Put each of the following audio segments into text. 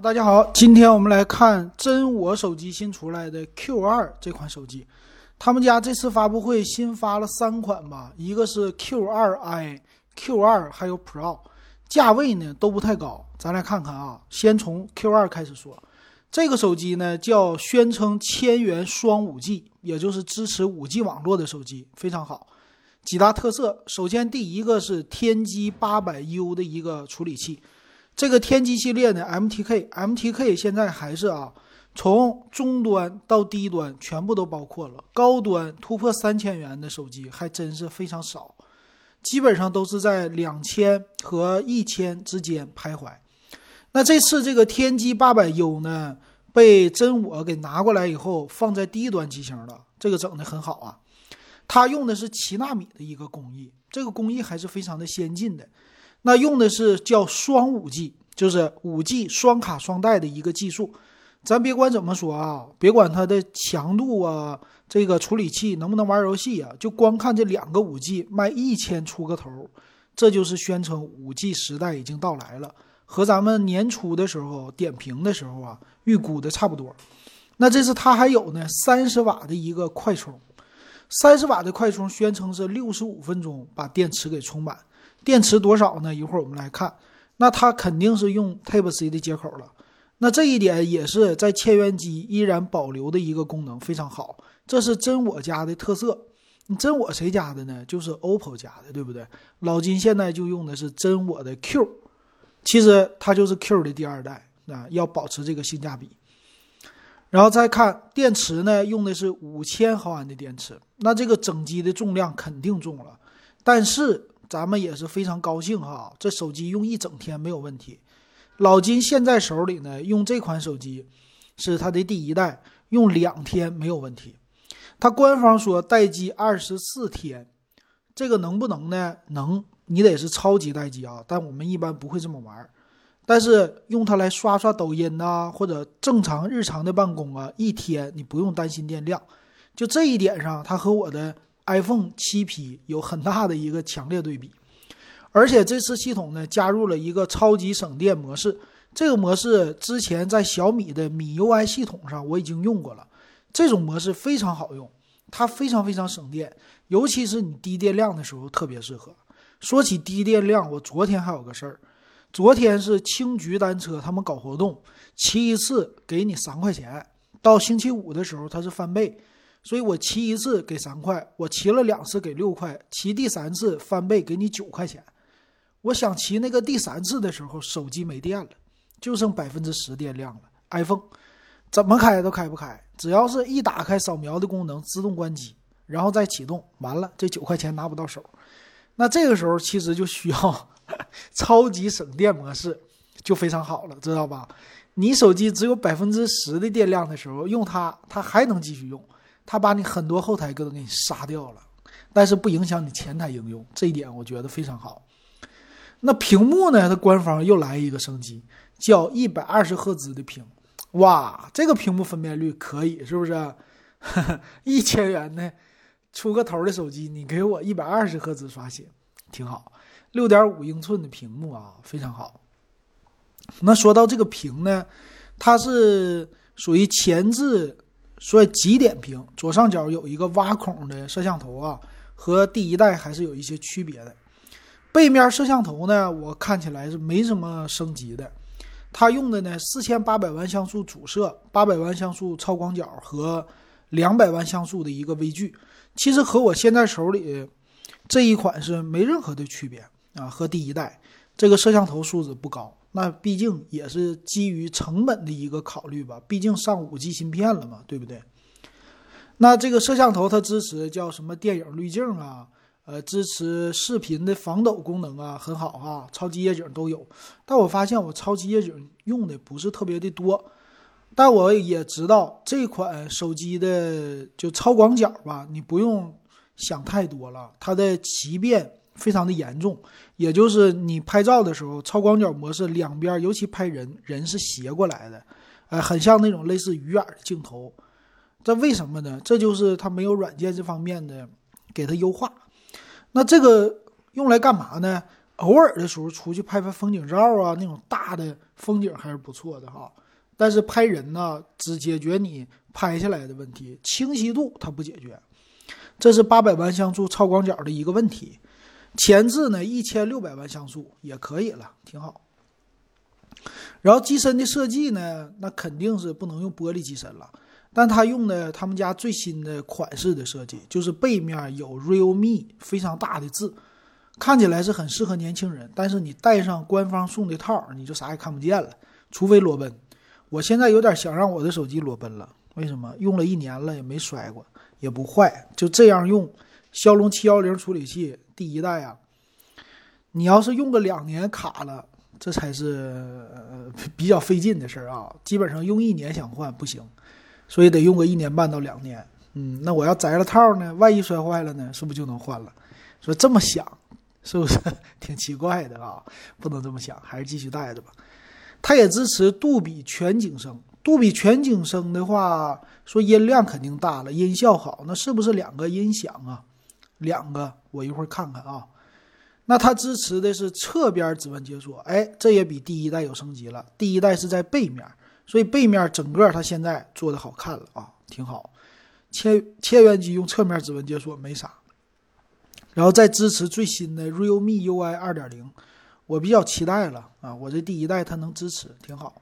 大家好，今天我们来看真我手机新出来的 Q2 这款手机。他们家这次发布会新发了三款吧，一个是 Q2i、Q2 还有 Pro，价位呢都不太高。咱来看看啊，先从 Q2 开始说。这个手机呢叫宣称千元双五 G，也就是支持五 G 网络的手机，非常好。几大特色，首先第一个是天玑八百 U 的一个处理器。这个天玑系列呢，MTK，MTK 现在还是啊，从中端到低端全部都包括了，高端突破三千元的手机还真是非常少，基本上都是在两千和一千之间徘徊。那这次这个天玑八百 U 呢，被真我给拿过来以后，放在低端机型了，这个整的很好啊。它用的是七纳米的一个工艺，这个工艺还是非常的先进的。那用的是叫双五 G，就是五 G 双卡双待的一个技术。咱别管怎么说啊，别管它的强度啊，这个处理器能不能玩游戏啊，就光看这两个五 G 卖一千出个头，这就是宣称五 G 时代已经到来了。和咱们年初的时候点评的时候啊，预估的差不多。那这次它还有呢，三十瓦的一个快充，三十瓦的快充宣称是六十五分钟把电池给充满。电池多少呢？一会儿我们来看。那它肯定是用 Type C 的接口了。那这一点也是在千元机依然保留的一个功能，非常好。这是真我家的特色。你真我谁家的呢？就是 OPPO 家的，对不对？老金现在就用的是真我的 Q。其实它就是 Q 的第二代啊，要保持这个性价比。然后再看电池呢，用的是五千毫安的电池，那这个整机的重量肯定重了。但是咱们也是非常高兴哈，这手机用一整天没有问题。老金现在手里呢，用这款手机是他的第一代，用两天没有问题。他官方说待机二十四天，这个能不能呢？能。你得是超级待机啊，但我们一般不会这么玩但是用它来刷刷抖音呐，或者正常日常的办公啊，一天你不用担心电量。就这一点上，它和我的 iPhone 七 P 有很大的一个强烈对比。而且这次系统呢，加入了一个超级省电模式。这个模式之前在小米的米 UI 系统上我已经用过了，这种模式非常好用，它非常非常省电，尤其是你低电量的时候特别适合。说起低电量，我昨天还有个事儿。昨天是青桔单车，他们搞活动，骑一次给你三块钱。到星期五的时候，它是翻倍，所以我骑一次给三块，我骑了两次给六块，骑第三次翻倍给你九块钱。我想骑那个第三次的时候，手机没电了，就剩百分之十电量了。iPhone 怎么开都开不开，只要是一打开扫描的功能，自动关机，然后再启动，完了这九块钱拿不到手。那这个时候其实就需要 超级省电模式，就非常好了，知道吧？你手机只有百分之十的电量的时候，用它，它还能继续用，它把你很多后台都给你杀掉了，但是不影响你前台应用，这一点我觉得非常好。那屏幕呢？它官方又来一个升级，叫一百二十赫兹的屏，哇，这个屏幕分辨率可以，是不是？一千元呢？出个头的手机，你给我一百二十赫兹刷新，挺好。六点五英寸的屏幕啊，非常好。那说到这个屏呢，它是属于前置，所以极点屏，左上角有一个挖孔的摄像头啊，和第一代还是有一些区别的。背面摄像头呢，我看起来是没什么升级的，它用的呢四千八百万像素主摄，八百万像素超广角和两百万像素的一个微距。其实和我现在手里这一款是没任何的区别啊，和第一代这个摄像头素质不高，那毕竟也是基于成本的一个考虑吧，毕竟上五 G 芯片了嘛，对不对？那这个摄像头它支持叫什么电影滤镜啊，呃，支持视频的防抖功能啊，很好啊，超级夜景都有。但我发现我超级夜景用的不是特别的多。但我也知道这款手机的就超广角吧，你不用想太多了，它的畸变非常的严重，也就是你拍照的时候，超广角模式两边，尤其拍人，人是斜过来的，呃，很像那种类似鱼眼的镜头。这为什么呢？这就是它没有软件这方面的给它优化。那这个用来干嘛呢？偶尔的时候出去拍拍风景照啊，那种大的风景还是不错的哈。但是拍人呢，只解决你拍下来的问题，清晰度它不解决。这是八百万像素超广角的一个问题。前置呢，一千六百万像素也可以了，挺好。然后机身的设计呢，那肯定是不能用玻璃机身了。但它用的他们家最新的款式的设计，就是背面有 Realme 非常大的字，看起来是很适合年轻人。但是你戴上官方送的套，你就啥也看不见了，除非裸奔。我现在有点想让我的手机裸奔了，为什么？用了一年了也没摔过，也不坏，就这样用。骁龙七幺零处理器第一代啊，你要是用个两年卡了，这才是比较费劲的事儿啊。基本上用一年想换不行。所以得用个一年半到两年，嗯，那我要摘了套呢，万一摔坏了呢，是不是就能换了？说这么想，是不是 挺奇怪的啊？不能这么想，还是继续带着吧。它也支持杜比全景声，杜比全景声的话，说音量肯定大了，音效好，那是不是两个音响啊？两个，我一会儿看看啊。那它支持的是侧边指纹解锁，哎，这也比第一代有升级了。第一代是在背面。所以背面整个它现在做的好看了啊，挺好。切切元机用侧面指纹解锁没啥，然后再支持最新的 Realme UI 二点零，我比较期待了啊。我这第一代它能支持，挺好。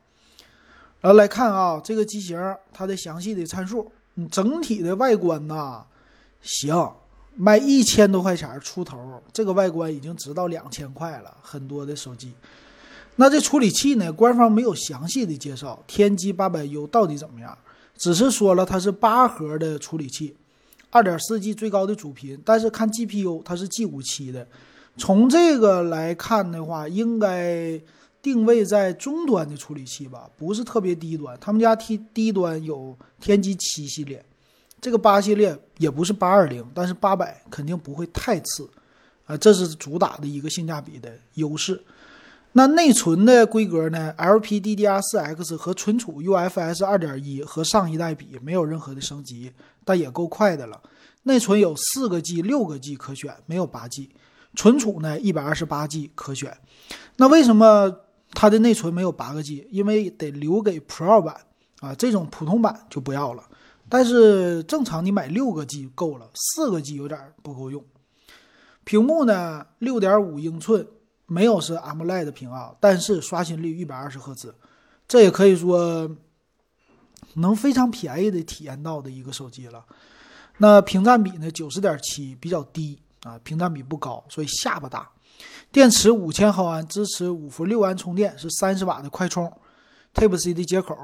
然后来看啊，这个机型它的详细的参数，嗯，整体的外观呐，行，卖一千多块钱出头，这个外观已经值到两千块了，很多的手机。那这处理器呢？官方没有详细的介绍，天玑八百 U 到底怎么样？只是说了它是八核的处理器，二点四 G 最高的主频。但是看 GPU，它是 G 五七的。从这个来看的话，应该定位在中端的处理器吧，不是特别低端。他们家 T 低端有天玑七系列，这个八系列也不是八二零，但是八百肯定不会太次啊，这是主打的一个性价比的优势。那内存的规格呢？LPDDR4X 和存储 UFS 2.1和上一代比没有任何的升级，但也够快的了。内存有四个 G、六个 G 可选，没有八 G。存储呢，一百二十八 G 可选。那为什么它的内存没有八个 G？因为得留给 Pro 版啊，这种普通版就不要了。但是正常你买六个 G 够了，四个 G 有点不够用。屏幕呢，六点五英寸。没有是 AMOLED 屏啊，但是刷新率一百二十赫兹，这也可以说能非常便宜的体验到的一个手机了。那屏占比呢？九十点七，比较低啊，屏占比不高，所以下巴大。电池五千毫安，支持五伏六安充电，是三十瓦的快充，Type C 的接口。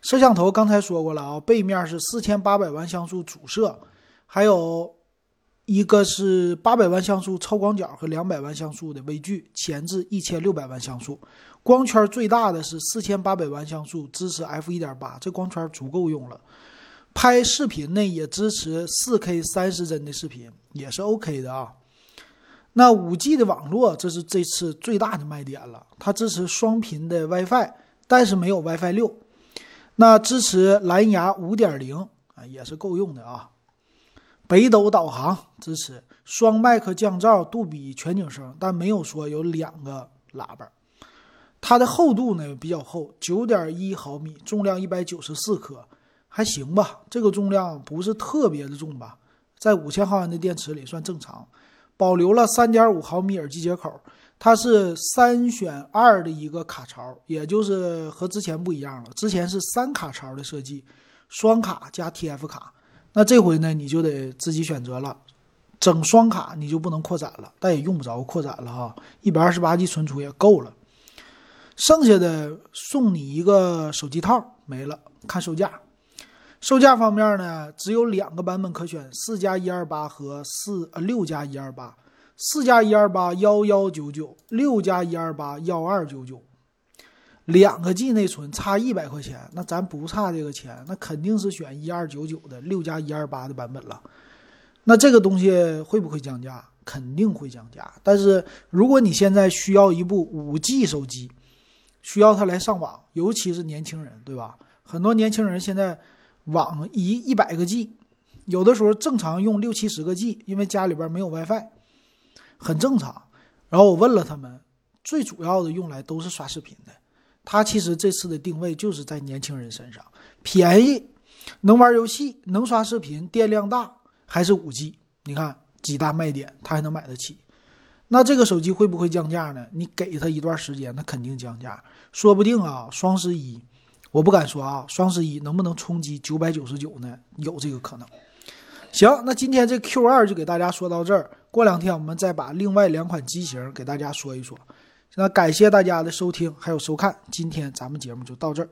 摄像头刚才说过了啊，背面是四千八百万像素主摄，还有。一个是八百万像素超广角和两百万像素的微距，前置一千六百万像素，光圈最大的是四千八百万像素，支持 f 一点八，这光圈足够用了。拍视频呢也支持四 K 三十帧的视频，也是 OK 的啊。那五 G 的网络，这是这次最大的卖点了，它支持双频的 WiFi，但是没有 WiFi 六。那支持蓝牙五点零啊，也是够用的啊。北斗导航支持双麦克降噪、杜比全景声，但没有说有两个喇叭。它的厚度呢比较厚，九点一毫米，重量一百九十四克，还行吧。这个重量不是特别的重吧？在五千毫安的电池里算正常。保留了三点五毫米耳机接口，它是三选二的一个卡槽，也就是和之前不一样了。之前是三卡槽的设计，双卡加 TF 卡。那这回呢，你就得自己选择了，整双卡你就不能扩展了，但也用不着扩展了哈，一百二十八 G 存储也够了。剩下的送你一个手机套，没了。看售价，售价方面呢，只有两个版本可选，四加一二八和四呃六加一二八，四加一二八幺幺九九，六加一二八幺二九九。两个 G 内存差一百块钱，那咱不差这个钱，那肯定是选一二九九的六加一二八的版本了。那这个东西会不会降价？肯定会降价。但是如果你现在需要一部五 G 手机，需要它来上网，尤其是年轻人，对吧？很多年轻人现在网一一百个 G，有的时候正常用六七十个 G，因为家里边没有 WiFi，很正常。然后我问了他们，最主要的用来都是刷视频的。它其实这次的定位就是在年轻人身上，便宜，能玩游戏，能刷视频，电量大，还是五 G。你看几大卖点，他还能买得起。那这个手机会不会降价呢？你给他一段时间，那肯定降价，说不定啊，双十一，我不敢说啊，双十一能不能冲击九百九十九呢？有这个可能。行，那今天这 Q 二就给大家说到这儿，过两天我们再把另外两款机型给大家说一说。那感谢大家的收听还有收看，今天咱们节目就到这儿。